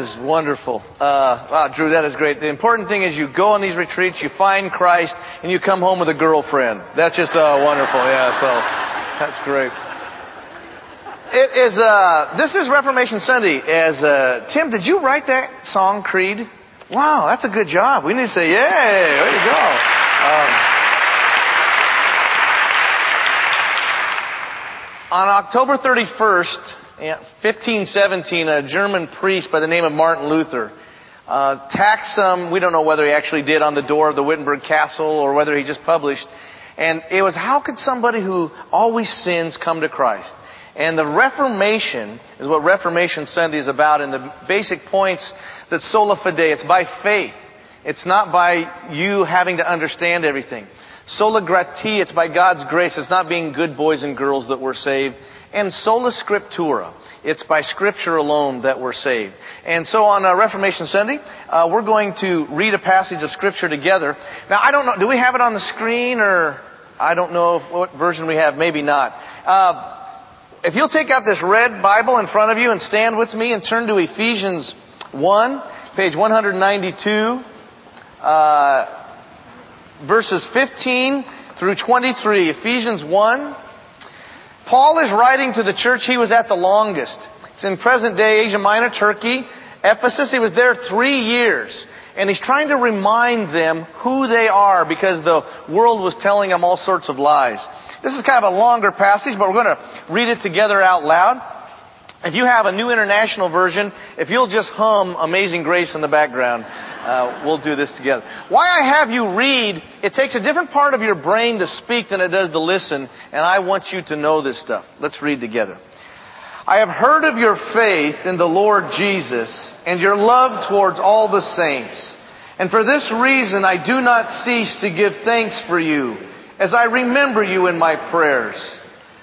is wonderful. Uh, wow, Drew, that is great. The important thing is you go on these retreats, you find Christ, and you come home with a girlfriend. That's just uh, wonderful. Yeah, so that's great. It is. Uh, this is Reformation Sunday. As uh, Tim, did you write that song, Creed? Wow, that's a good job. We need to say, yay! There you go. Um, on October 31st, 1517, a German priest by the name of Martin Luther uh, tacked some, we don't know whether he actually did on the door of the Wittenberg Castle or whether he just published. And it was, how could somebody who always sins come to Christ? And the Reformation is what Reformation Sunday is about, and the basic points that sola fide, it's by faith. It's not by you having to understand everything. Sola gratia, it's by God's grace. It's not being good boys and girls that we're saved and sola scriptura. It's by Scripture alone that we're saved. And so on uh, Reformation Sunday, uh, we're going to read a passage of Scripture together. Now, I don't know, do we have it on the screen or I don't know what version we have, maybe not. Uh, if you'll take out this red Bible in front of you and stand with me and turn to Ephesians 1, page 192, uh, verses 15 through 23. Ephesians 1, Paul is writing to the church he was at the longest. It's in present day Asia Minor, Turkey, Ephesus. He was there three years. And he's trying to remind them who they are because the world was telling them all sorts of lies. This is kind of a longer passage, but we're going to read it together out loud. If you have a new international version, if you'll just hum Amazing Grace in the background, uh, we'll do this together. Why I have you read, it takes a different part of your brain to speak than it does to listen, and I want you to know this stuff. Let's read together. I have heard of your faith in the Lord Jesus and your love towards all the saints. And for this reason I do not cease to give thanks for you as I remember you in my prayers.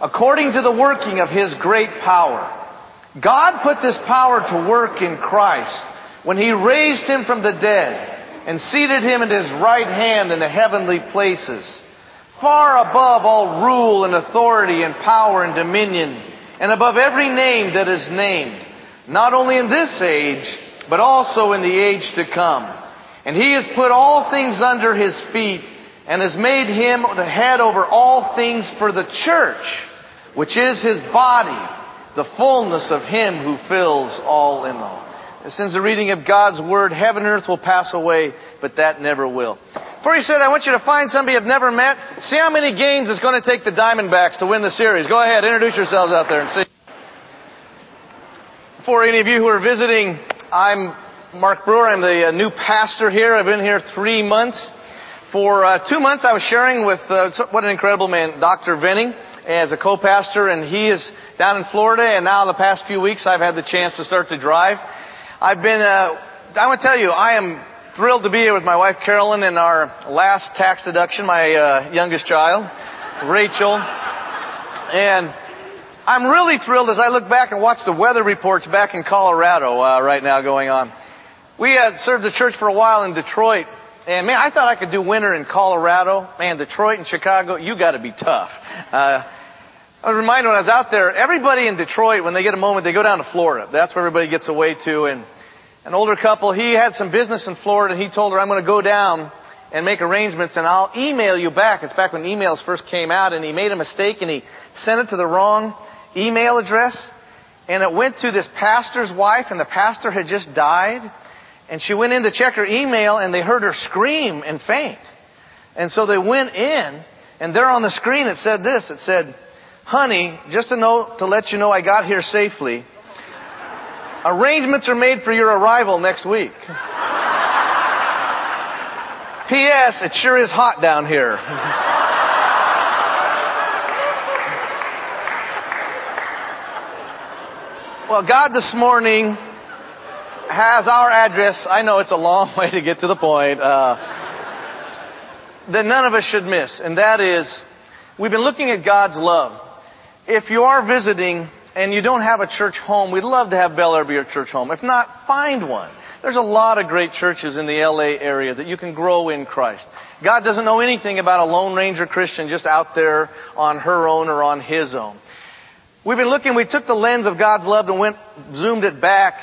According to the working of His great power, God put this power to work in Christ when he raised him from the dead and seated him at his right hand in the heavenly places, far above all rule and authority and power and dominion, and above every name that is named, not only in this age, but also in the age to come. And he has put all things under his feet and has made him the head over all things for the church, which is his body, the fullness of him who fills all in all. Since the reading of God's Word, heaven and earth will pass away, but that never will. Before he said, I want you to find somebody you've never met. See how many games it's going to take the Diamondbacks to win the series. Go ahead, introduce yourselves out there and see. For any of you who are visiting, I'm Mark Brewer. I'm the uh, new pastor here. I've been here three months. For uh, two months, I was sharing with uh, what an incredible man, Dr. Venning, as a co-pastor, and he is down in Florida. And now, the past few weeks, I've had the chance to start to drive. I've been, uh, I want to tell you, I am thrilled to be here with my wife Carolyn and our last tax deduction, my uh, youngest child, Rachel. And I'm really thrilled as I look back and watch the weather reports back in Colorado uh, right now going on. We had served the church for a while in Detroit, and man, I thought I could do winter in Colorado. Man, Detroit and Chicago, you got to be tough. Uh, I was reminded when I was out there, everybody in Detroit, when they get a moment, they go down to Florida. That's where everybody gets away to. And an older couple, he had some business in Florida, and he told her, I'm going to go down and make arrangements, and I'll email you back. It's back when emails first came out, and he made a mistake, and he sent it to the wrong email address. And it went to this pastor's wife, and the pastor had just died. And she went in to check her email, and they heard her scream and faint. And so they went in, and there on the screen it said this. It said, Honey, just a note to let you know I got here safely. Arrangements are made for your arrival next week. P.S. It sure is hot down here. well, God this morning has our address. I know it's a long way to get to the point. Uh, that none of us should miss, and that is, we've been looking at God's love. If you are visiting and you don't have a church home, we'd love to have Bel Air be your church home. If not, find one. There's a lot of great churches in the LA area that you can grow in Christ. God doesn't know anything about a Lone Ranger Christian just out there on her own or on his own. We've been looking, we took the lens of God's love and went, zoomed it back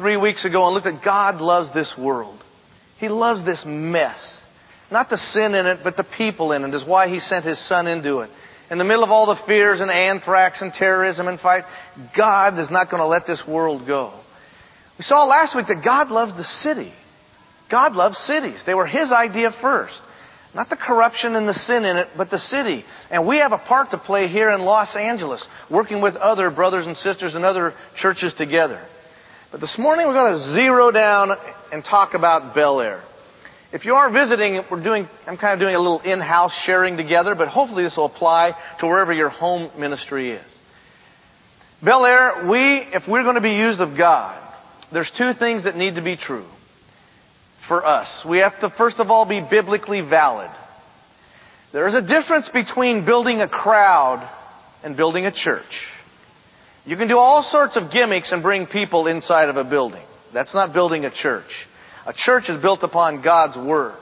three weeks ago and looked at God loves this world. He loves this mess. Not the sin in it, but the people in it is why He sent His Son into it. In the middle of all the fears and anthrax and terrorism and fight, God is not going to let this world go. We saw last week that God loves the city. God loves cities. They were His idea first. Not the corruption and the sin in it, but the city. And we have a part to play here in Los Angeles, working with other brothers and sisters and other churches together. But this morning we're going to zero down and talk about Bel Air. If you are visiting, we're doing, I'm kind of doing a little in-house sharing together, but hopefully this will apply to wherever your home ministry is. Bel Air, we, if we're going to be used of God, there's two things that need to be true for us. We have to, first of all, be biblically valid. There is a difference between building a crowd and building a church. You can do all sorts of gimmicks and bring people inside of a building. That's not building a church. A church is built upon God's Word.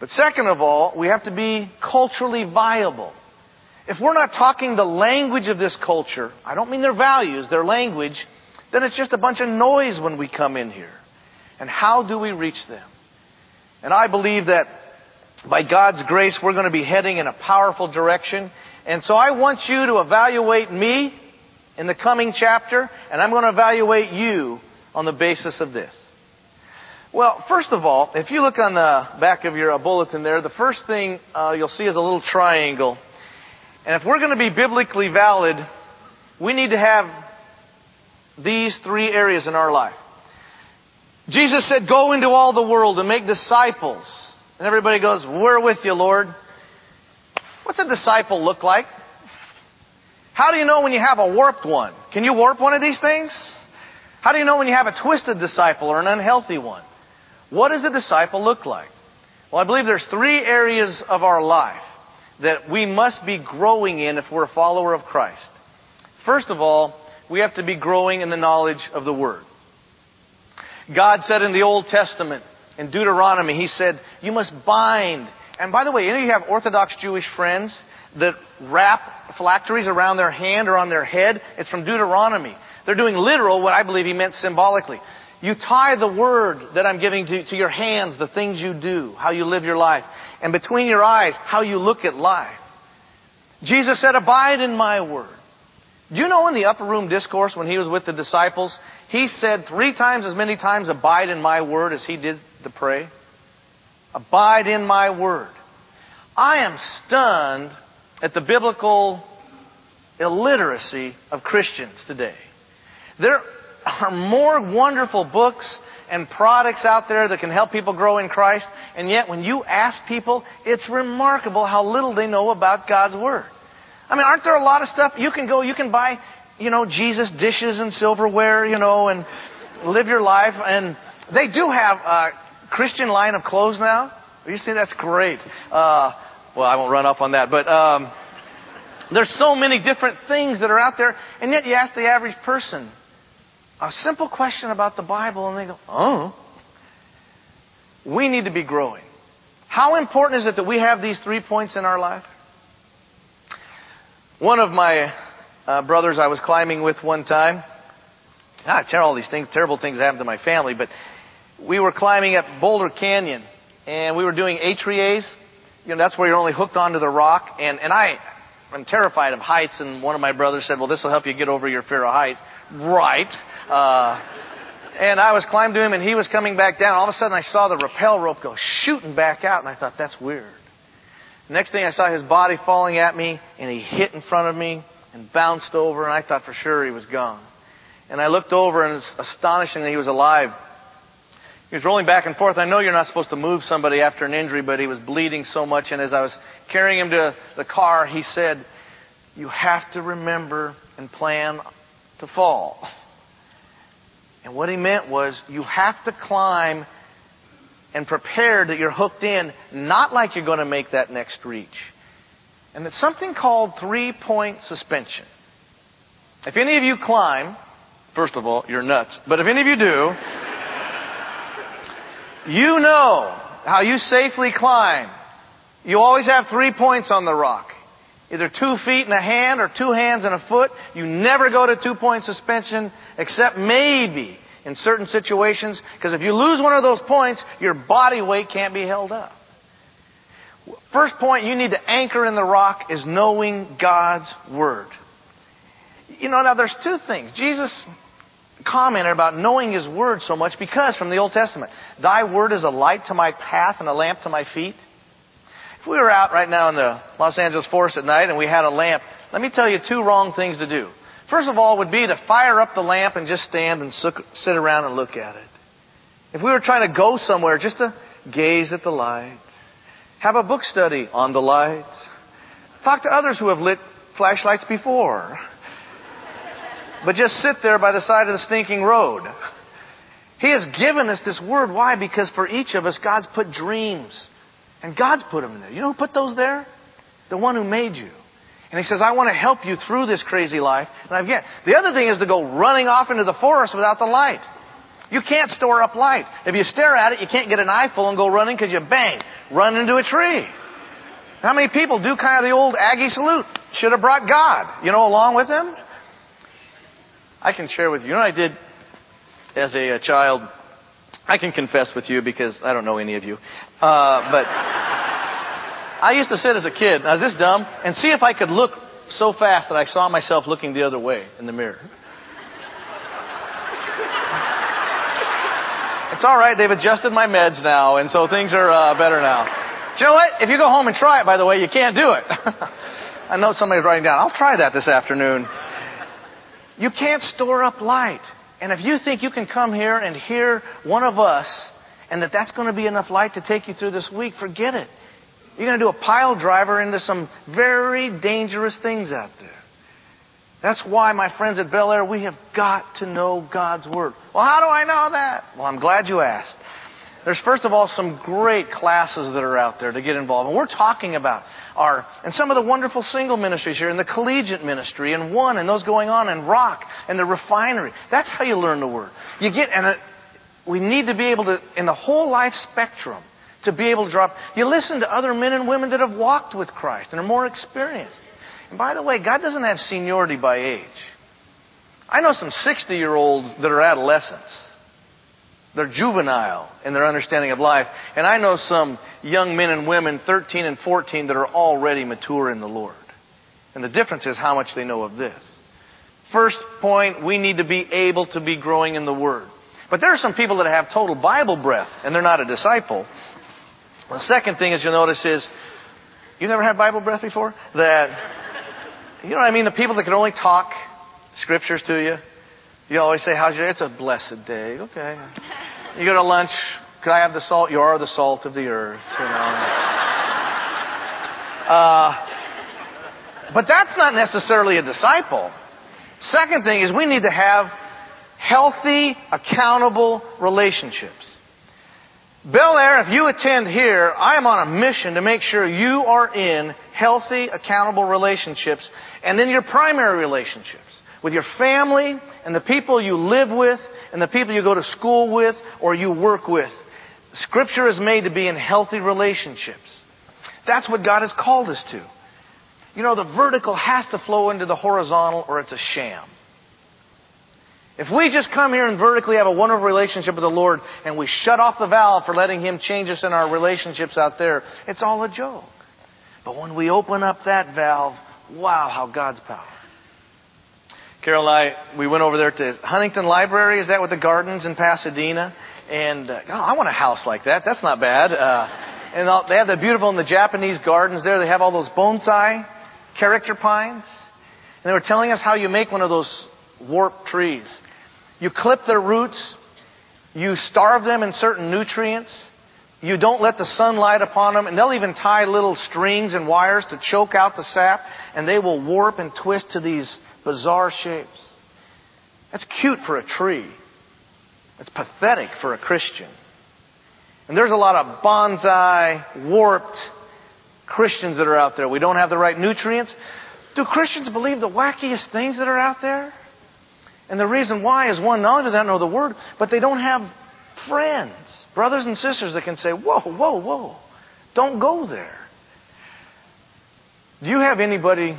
But second of all, we have to be culturally viable. If we're not talking the language of this culture, I don't mean their values, their language, then it's just a bunch of noise when we come in here. And how do we reach them? And I believe that by God's grace, we're going to be heading in a powerful direction. And so I want you to evaluate me in the coming chapter, and I'm going to evaluate you on the basis of this. Well, first of all, if you look on the back of your uh, bulletin there, the first thing uh, you'll see is a little triangle. And if we're going to be biblically valid, we need to have these three areas in our life. Jesus said, Go into all the world and make disciples. And everybody goes, We're with you, Lord. What's a disciple look like? How do you know when you have a warped one? Can you warp one of these things? How do you know when you have a twisted disciple or an unhealthy one? What does a disciple look like? Well, I believe there's three areas of our life that we must be growing in if we're a follower of Christ. First of all, we have to be growing in the knowledge of the Word. God said in the Old Testament, in Deuteronomy, He said, You must bind. And by the way, any of you have Orthodox Jewish friends that wrap phylacteries around their hand or on their head? It's from Deuteronomy. They're doing literal what I believe He meant symbolically. You tie the word that I'm giving to, to your hands, the things you do, how you live your life, and between your eyes, how you look at life. Jesus said, Abide in my word. Do you know in the upper room discourse when he was with the disciples, he said three times as many times, Abide in my word, as he did the pray? Abide in my word. I am stunned at the biblical illiteracy of Christians today. There are more wonderful books and products out there that can help people grow in Christ, and yet when you ask people, it's remarkable how little they know about God's Word. I mean, aren't there a lot of stuff you can go, you can buy, you know, Jesus dishes and silverware, you know, and live your life. And they do have a Christian line of clothes now. You see, that's great. Uh, well, I won't run up on that, but um, there's so many different things that are out there, and yet you ask the average person a simple question about the Bible, and they go, "Oh." We need to be growing. How important is it that we have these three points in our life? One of my uh, brothers I was climbing with one time, ah, I tell all these things, terrible things that happen to my family, but we were climbing up Boulder Canyon, and we were doing étriers. You know, that's where you're only hooked onto the rock, and, and I, I'm terrified of heights, and one of my brothers said, well, this will help you get over your fear of heights. Right. Uh, and I was climbing to him, and he was coming back down. All of a sudden, I saw the rappel rope go shooting back out, and I thought, that's weird. Next thing I saw his body falling at me, and he hit in front of me and bounced over, and I thought for sure he was gone. And I looked over, and it was astonishing that he was alive. He was rolling back and forth. I know you're not supposed to move somebody after an injury, but he was bleeding so much. And as I was carrying him to the car, he said, You have to remember and plan to fall. And what he meant was you have to climb and prepare that you're hooked in, not like you're going to make that next reach. And it's something called three point suspension. If any of you climb, first of all, you're nuts, but if any of you do, you know how you safely climb. You always have three points on the rock. Either two feet and a hand or two hands and a foot. You never go to two point suspension except maybe in certain situations because if you lose one of those points, your body weight can't be held up. First point you need to anchor in the rock is knowing God's Word. You know, now there's two things. Jesus commented about knowing His Word so much because from the Old Testament, Thy Word is a light to my path and a lamp to my feet. If we were out right now in the Los Angeles forest at night and we had a lamp, let me tell you two wrong things to do. First of all would be to fire up the lamp and just stand and sit around and look at it. If we were trying to go somewhere, just to gaze at the light. Have a book study on the light. Talk to others who have lit flashlights before. But just sit there by the side of the stinking road. He has given us this word. Why? Because for each of us, God's put dreams. And God's put them in there. You know who put those there? The one who made you. And he says, I want to help you through this crazy life. And I've get. The other thing is to go running off into the forest without the light. You can't store up light. If you stare at it, you can't get an eyeful and go running because you bang, run into a tree. How many people do kind of the old Aggie salute? Should have brought God, you know, along with them. I can share with you. You know, I did as a, a child. I can confess with you because I don't know any of you, uh, but I used to sit as a kid. I was this dumb and see if I could look so fast that I saw myself looking the other way in the mirror. It's all right. They've adjusted my meds now, and so things are uh, better now. Do you know what? If you go home and try it, by the way, you can't do it. I know somebody's writing down. I'll try that this afternoon. You can't store up light. And if you think you can come here and hear one of us and that that's going to be enough light to take you through this week, forget it. You're going to do a pile driver into some very dangerous things out there. That's why, my friends at Bel Air, we have got to know God's Word. Well, how do I know that? Well, I'm glad you asked. There's first of all some great classes that are out there to get involved. And we're talking about our, and some of the wonderful single ministries here, and the collegiate ministry, and one, and those going on, and rock, and the refinery. That's how you learn the Word. You get, and it, we need to be able to, in the whole life spectrum, to be able to drop. You listen to other men and women that have walked with Christ and are more experienced. And by the way, God doesn't have seniority by age. I know some 60 year olds that are adolescents. They're juvenile in their understanding of life. And I know some young men and women, 13 and 14, that are already mature in the Lord. And the difference is how much they know of this. First point, we need to be able to be growing in the Word. But there are some people that have total Bible breath, and they're not a disciple. The second thing, as you'll notice, is you never had Bible breath before? That you know what I mean? The people that can only talk scriptures to you. You always say, How's your day? It's a blessed day. Okay. You go to lunch. Can I have the salt? You are the salt of the earth. You know. Uh, but that's not necessarily a disciple. Second thing is we need to have healthy, accountable relationships. Bel Air, if you attend here, I am on a mission to make sure you are in healthy, accountable relationships, and in your primary relationships with your family and the people you live with and the people you go to school with or you work with. Scripture is made to be in healthy relationships. That's what God has called us to. You know, the vertical has to flow into the horizontal or it's a sham. If we just come here and vertically have a wonderful relationship with the Lord and we shut off the valve for letting Him change us in our relationships out there, it's all a joke. But when we open up that valve, wow, how God's power. Carol and I, we went over there to Huntington Library. Is that with the gardens in Pasadena? And uh, oh, I want a house like that. That's not bad. Uh, and they have the beautiful in the Japanese gardens there. They have all those bonsai character pines. And they were telling us how you make one of those warped trees. You clip their roots. You starve them in certain nutrients. You don't let the sunlight upon them, and they'll even tie little strings and wires to choke out the sap, and they will warp and twist to these bizarre shapes. That's cute for a tree. That's pathetic for a Christian. And there's a lot of bonsai, warped Christians that are out there. We don't have the right nutrients. Do Christians believe the wackiest things that are out there? And the reason why is one, not only do they not know the Word, but they don't have friends, brothers and sisters that can say, whoa, whoa, whoa, don't go there. Do you have anybody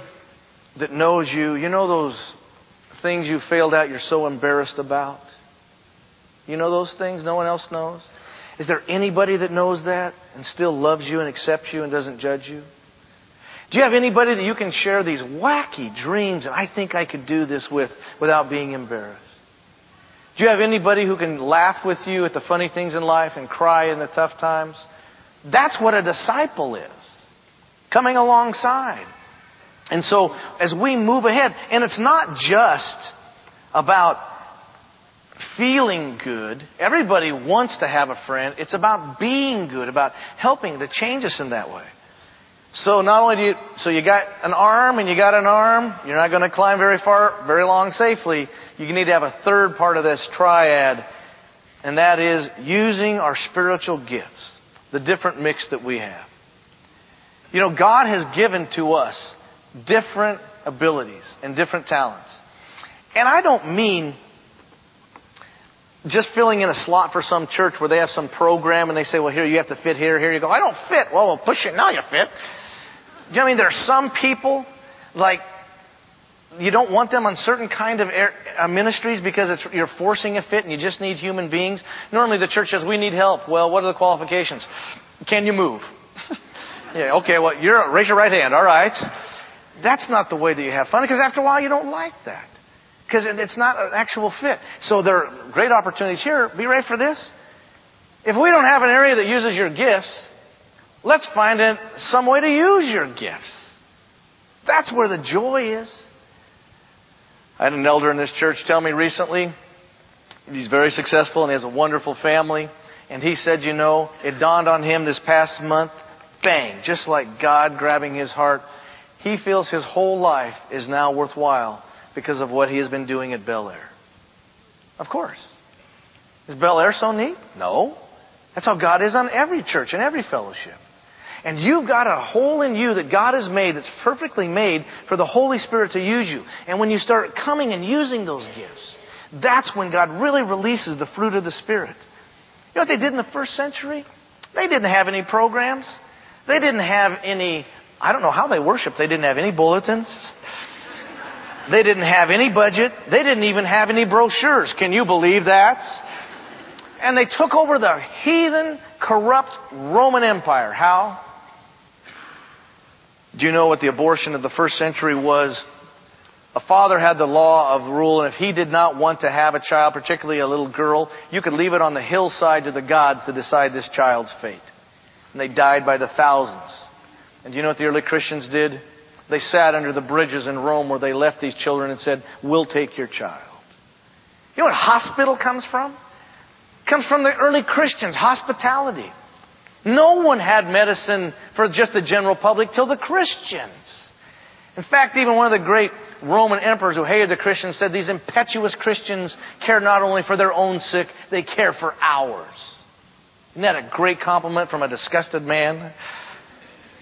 that knows you? You know those things you failed at you're so embarrassed about? You know those things no one else knows? Is there anybody that knows that and still loves you and accepts you and doesn't judge you? Do you have anybody that you can share these wacky dreams and I think I could do this with without being embarrassed? Do you have anybody who can laugh with you at the funny things in life and cry in the tough times? That's what a disciple is. Coming alongside. And so, as we move ahead, and it's not just about feeling good. Everybody wants to have a friend. It's about being good, about helping to change us in that way. So not only do you, so you got an arm and you got an arm, you're not going to climb very far, very long safely. You need to have a third part of this triad, and that is using our spiritual gifts, the different mix that we have. You know, God has given to us different abilities and different talents. And I don't mean just filling in a slot for some church where they have some program and they say, well, here you have to fit here, here you go. I don't fit. Well, we'll push it. Now you fit. You know I mean there are some people like you don't want them on certain kind of air, uh, ministries because you're forcing a fit and you just need human beings. Normally the church says we need help. Well, what are the qualifications? Can you move? yeah, okay. Well, you're raise your right hand. All right. That's not the way that you have fun because after a while you don't like that because it's not an actual fit. So there are great opportunities here. Be ready for this. If we don't have an area that uses your gifts, let's find some way to use your gifts. That's where the joy is. I had an elder in this church tell me recently, he's very successful and he has a wonderful family. And he said, you know, it dawned on him this past month, bang, just like God grabbing his heart. He feels his whole life is now worthwhile because of what he has been doing at Bel Air. Of course. Is Bel Air so neat? No. That's how God is on every church and every fellowship. And you've got a hole in you that God has made that's perfectly made for the Holy Spirit to use you. And when you start coming and using those gifts, that's when God really releases the fruit of the Spirit. You know what they did in the first century? They didn't have any programs. They didn't have any, I don't know how they worshiped. They didn't have any bulletins. They didn't have any budget. They didn't even have any brochures. Can you believe that? And they took over the heathen, corrupt Roman Empire. How? Do you know what the abortion of the first century was? A father had the law of rule, and if he did not want to have a child, particularly a little girl, you could leave it on the hillside to the gods to decide this child's fate. And they died by the thousands. And do you know what the early Christians did? They sat under the bridges in Rome where they left these children and said, We'll take your child. You know what hospital comes from? It comes from the early Christians, hospitality. No one had medicine for just the general public till the Christians. In fact, even one of the great Roman emperors who hated the Christians said these impetuous Christians care not only for their own sick, they care for ours. Isn't that a great compliment from a disgusted man?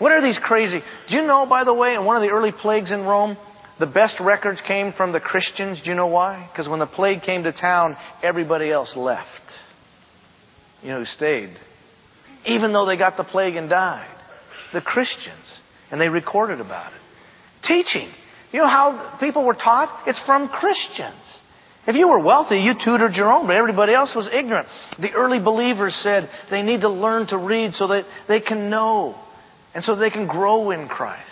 What are these crazy? Do you know, by the way, in one of the early plagues in Rome, the best records came from the Christians. Do you know why? Because when the plague came to town, everybody else left. You know who stayed? Even though they got the plague and died. The Christians. And they recorded about it. Teaching. You know how people were taught? It's from Christians. If you were wealthy, you tutored your own, but everybody else was ignorant. The early believers said they need to learn to read so that they can know and so they can grow in Christ.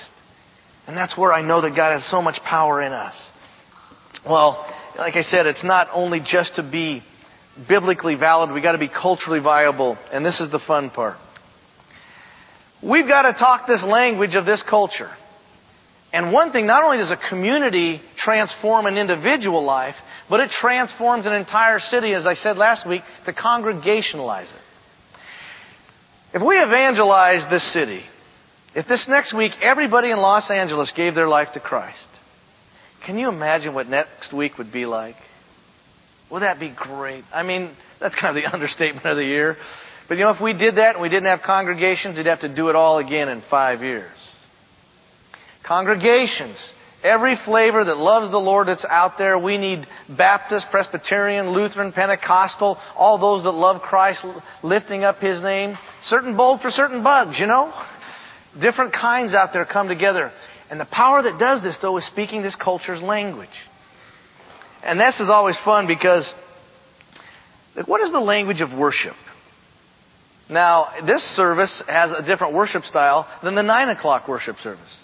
And that's where I know that God has so much power in us. Well, like I said, it's not only just to be biblically valid, we've got to be culturally viable, and this is the fun part. We've got to talk this language of this culture. And one thing, not only does a community transform an individual life, but it transforms an entire city, as I said last week, to congregationalize it. If we evangelize this city, if this next week everybody in Los Angeles gave their life to Christ, can you imagine what next week would be like? Would that be great? I mean, that's kind of the understatement of the year. But you know, if we did that and we didn't have congregations, we'd have to do it all again in five years. Congregations. Every flavor that loves the Lord that's out there. We need Baptist, Presbyterian, Lutheran, Pentecostal, all those that love Christ lifting up His name. Certain bold for certain bugs, you know? Different kinds out there come together. And the power that does this, though, is speaking this culture's language. And this is always fun because what is the language of worship? Now, this service has a different worship style than the 9 o'clock worship service.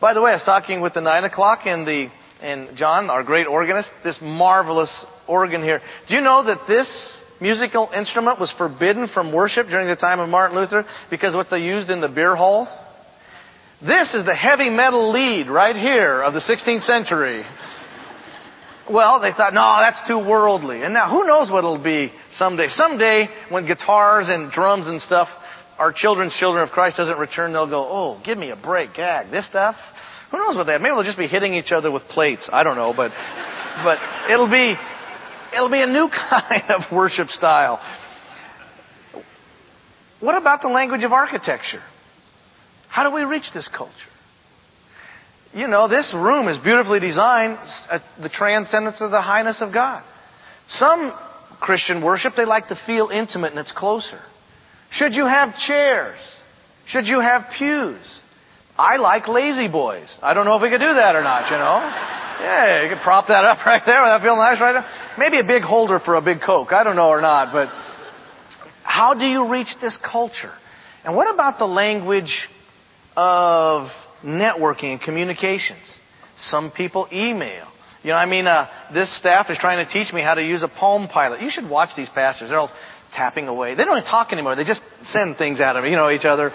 By the way, I was talking with the 9 o'clock and the and John, our great organist, this marvelous organ here. Do you know that this musical instrument was forbidden from worship during the time of Martin Luther because what they used in the beer halls? This is the heavy metal lead right here of the 16th century. Well, they thought, no, that's too worldly. And now, who knows what it'll be someday? Someday, when guitars and drums and stuff, our children's children, if Christ doesn't return, they'll go, oh, give me a break, gag. This stuff? Who knows what that? Maybe they'll just be hitting each other with plates. I don't know, but, but it'll be, it'll be a new kind of worship style. What about the language of architecture? How do we reach this culture? You know, this room is beautifully designed, uh, the transcendence of the highness of God. Some Christian worship, they like to feel intimate and it's closer. Should you have chairs? Should you have pews? I like lazy boys. I don't know if we could do that or not, you know? Yeah, you could prop that up right there. Would that feel nice right now? Maybe a big holder for a big Coke. I don't know or not, but how do you reach this culture? And what about the language of networking and communications? Some people email. You know, I mean, uh, this staff is trying to teach me how to use a Palm Pilot. You should watch these pastors. They're all tapping away. They don't even talk anymore. They just send things out of you know each other.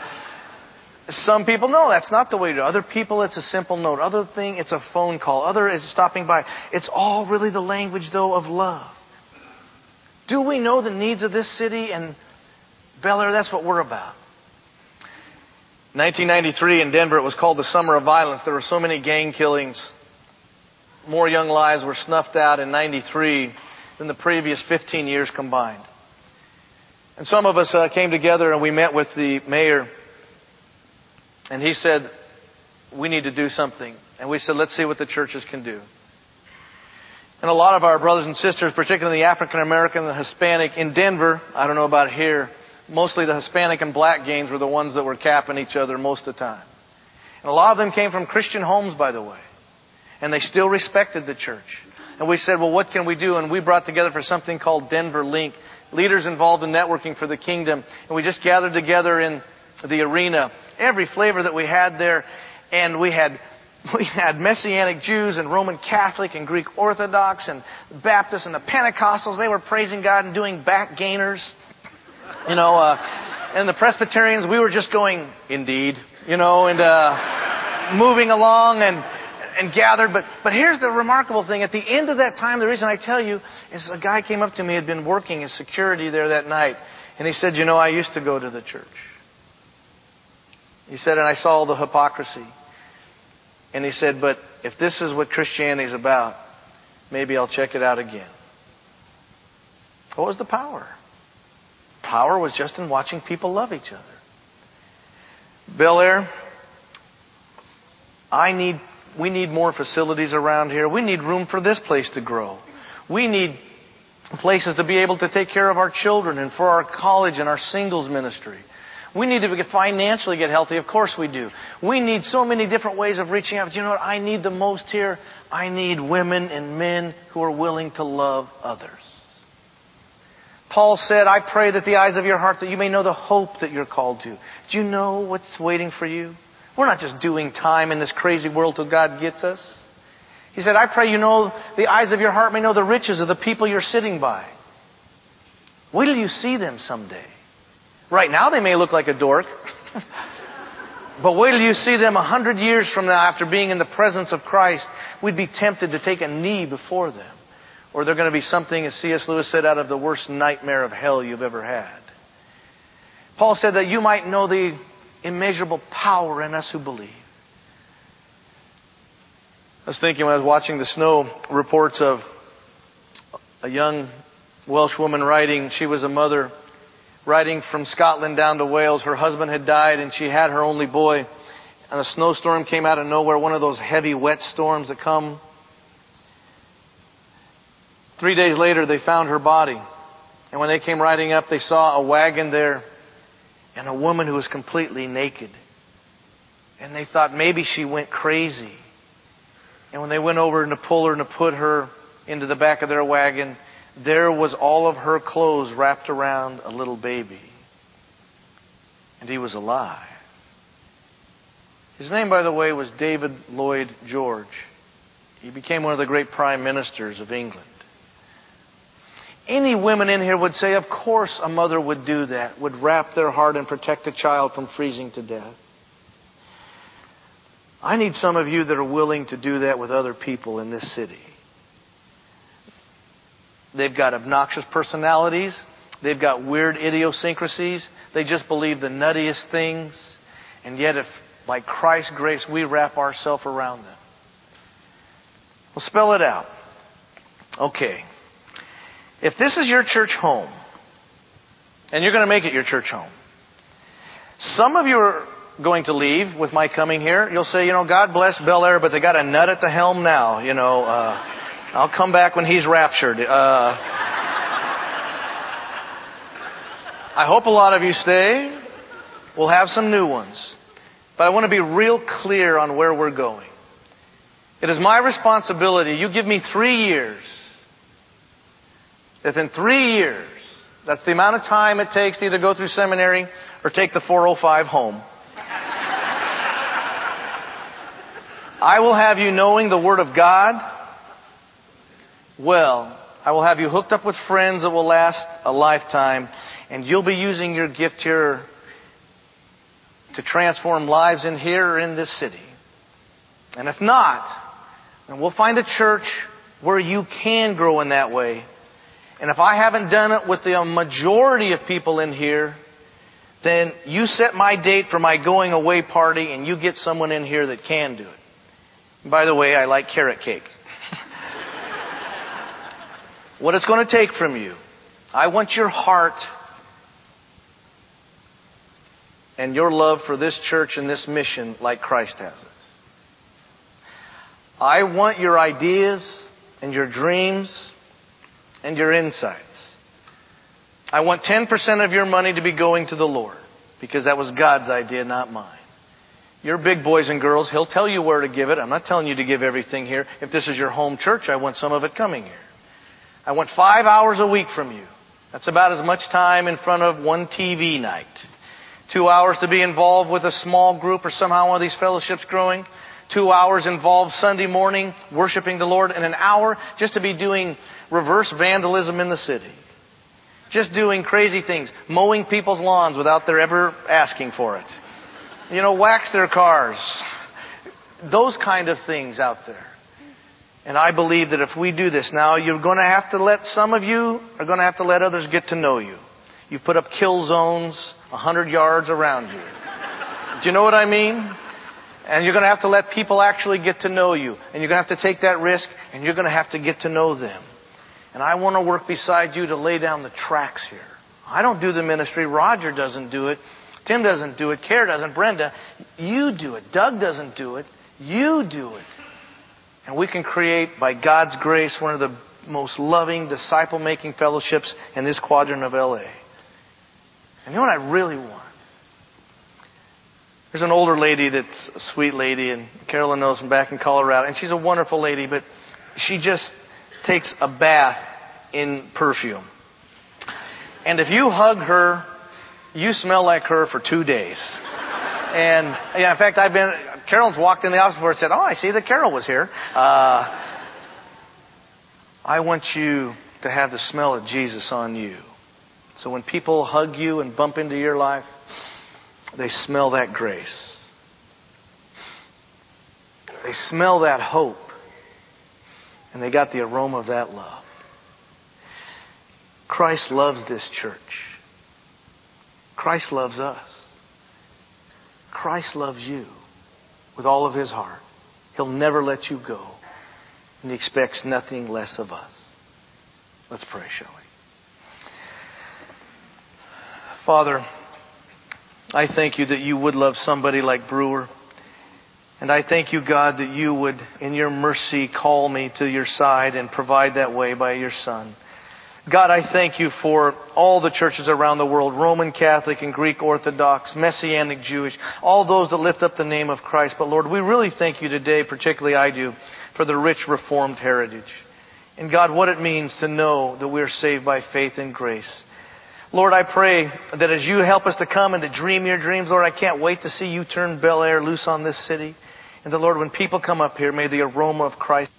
Some people, no, that's not the way to. Other people, it's a simple note. Other thing, it's a phone call. Other is stopping by. It's all really the language, though, of love. Do we know the needs of this city? And Bel Air, that's what we're about. 1993 in Denver, it was called the Summer of Violence. There were so many gang killings. More young lives were snuffed out in 93 than the previous 15 years combined. And some of us uh, came together and we met with the mayor and he said, We need to do something. And we said, Let's see what the churches can do. And a lot of our brothers and sisters, particularly the African American and the Hispanic in Denver, I don't know about here, mostly the Hispanic and black gangs were the ones that were capping each other most of the time. And a lot of them came from Christian homes, by the way. And they still respected the church. And we said, well, what can we do? And we brought together for something called Denver Link. Leaders involved in networking for the kingdom. And we just gathered together in the arena, every flavor that we had there, and we had we had Messianic Jews and Roman Catholic and Greek Orthodox and Baptists and the Pentecostals. They were praising God and doing back gainers, you know. Uh, and the Presbyterians, we were just going, indeed, you know, and uh, moving along and and gathered. But but here's the remarkable thing: at the end of that time, the reason I tell you is a guy came up to me, had been working as security there that night, and he said, "You know, I used to go to the church." He said, and I saw all the hypocrisy. And he said, but if this is what Christianity is about, maybe I'll check it out again. What was the power? Power was just in watching people love each other. Bel Air, I need, we need more facilities around here. We need room for this place to grow. We need places to be able to take care of our children and for our college and our singles ministry. We need to financially get healthy. Of course we do. We need so many different ways of reaching out. You know what I need the most here? I need women and men who are willing to love others. Paul said, I pray that the eyes of your heart that you may know the hope that you're called to. Do you know what's waiting for you? We're not just doing time in this crazy world till God gets us. He said, I pray you know the eyes of your heart may know the riches of the people you're sitting by. Wait till you see them someday. Right now they may look like a dork. but wait till you see them a hundred years from now after being in the presence of Christ. We'd be tempted to take a knee before them. Or they're going to be something, as C.S. Lewis said, out of the worst nightmare of hell you've ever had. Paul said that you might know the immeasurable power in us who believe. I was thinking when I was watching the snow reports of a young Welsh woman writing. She was a mother riding from Scotland down to Wales. Her husband had died and she had her only boy. And a snowstorm came out of nowhere, one of those heavy wet storms that come. Three days later, they found her body. And when they came riding up, they saw a wagon there and a woman who was completely naked. And they thought maybe she went crazy. And when they went over to pull her and to put her into the back of their wagon, there was all of her clothes wrapped around a little baby. And he was alive. His name, by the way, was David Lloyd George. He became one of the great prime ministers of England. Any women in here would say, of course a mother would do that, would wrap their heart and protect a child from freezing to death. I need some of you that are willing to do that with other people in this city. They've got obnoxious personalities. They've got weird idiosyncrasies. They just believe the nuttiest things. And yet, if by Christ's grace we wrap ourselves around them, we'll spell it out. Okay. If this is your church home, and you're going to make it your church home, some of you are going to leave with my coming here. You'll say, you know, God bless Bel Air, but they got a nut at the helm now. You know, uh, I'll come back when he's raptured. Uh, I hope a lot of you stay. We'll have some new ones. But I want to be real clear on where we're going. It is my responsibility. You give me three years. If in three years, that's the amount of time it takes to either go through seminary or take the 405 home. I will have you knowing the Word of God well. I will have you hooked up with friends that will last a lifetime, and you'll be using your gift here to transform lives in here or in this city. And if not, then we'll find a church where you can grow in that way. And if I haven't done it with the majority of people in here, then you set my date for my going away party and you get someone in here that can do it. By the way, I like carrot cake. what it's going to take from you. I want your heart and your love for this church and this mission like Christ has it. I want your ideas and your dreams and your insights. I want 10% of your money to be going to the Lord because that was God's idea, not mine. You're big boys and girls. He'll tell you where to give it. I'm not telling you to give everything here. If this is your home church, I want some of it coming here. I want five hours a week from you. That's about as much time in front of one TV night. Two hours to be involved with a small group or somehow one of these fellowships growing. Two hours involved Sunday morning worshiping the Lord and an hour just to be doing reverse vandalism in the city. Just doing crazy things. Mowing people's lawns without their ever asking for it. You know, wax their cars. Those kind of things out there. And I believe that if we do this now, you're going to have to let, some of you are going to have to let others get to know you. You put up kill zones a hundred yards around you. Do you know what I mean? And you're going to have to let people actually get to know you. And you're going to have to take that risk and you're going to have to get to know them. And I want to work beside you to lay down the tracks here. I don't do the ministry. Roger doesn't do it. Tim doesn't do it. Care doesn't. Brenda, you do it. Doug doesn't do it. You do it. And we can create, by God's grace, one of the most loving, disciple making fellowships in this quadrant of LA. And you know what I really want? There's an older lady that's a sweet lady, and Carolyn knows from back in Colorado, and she's a wonderful lady, but she just takes a bath in perfume. And if you hug her, you smell like her for two days. And yeah, in fact, I've been. Carolyn's walked in the office before and said, "Oh, I see that Carol was here." Uh, I want you to have the smell of Jesus on you. So when people hug you and bump into your life, they smell that grace. They smell that hope. And they got the aroma of that love. Christ loves this church. Christ loves us. Christ loves you with all of his heart. He'll never let you go. And he expects nothing less of us. Let's pray, shall we? Father, I thank you that you would love somebody like Brewer. And I thank you, God, that you would, in your mercy, call me to your side and provide that way by your Son. God, I thank you for all the churches around the world, Roman Catholic and Greek Orthodox, Messianic Jewish, all those that lift up the name of Christ. But Lord, we really thank you today, particularly I do, for the rich Reformed heritage. And God, what it means to know that we're saved by faith and grace. Lord, I pray that as you help us to come and to dream your dreams, Lord, I can't wait to see you turn Bel Air loose on this city. And the Lord, when people come up here, may the aroma of Christ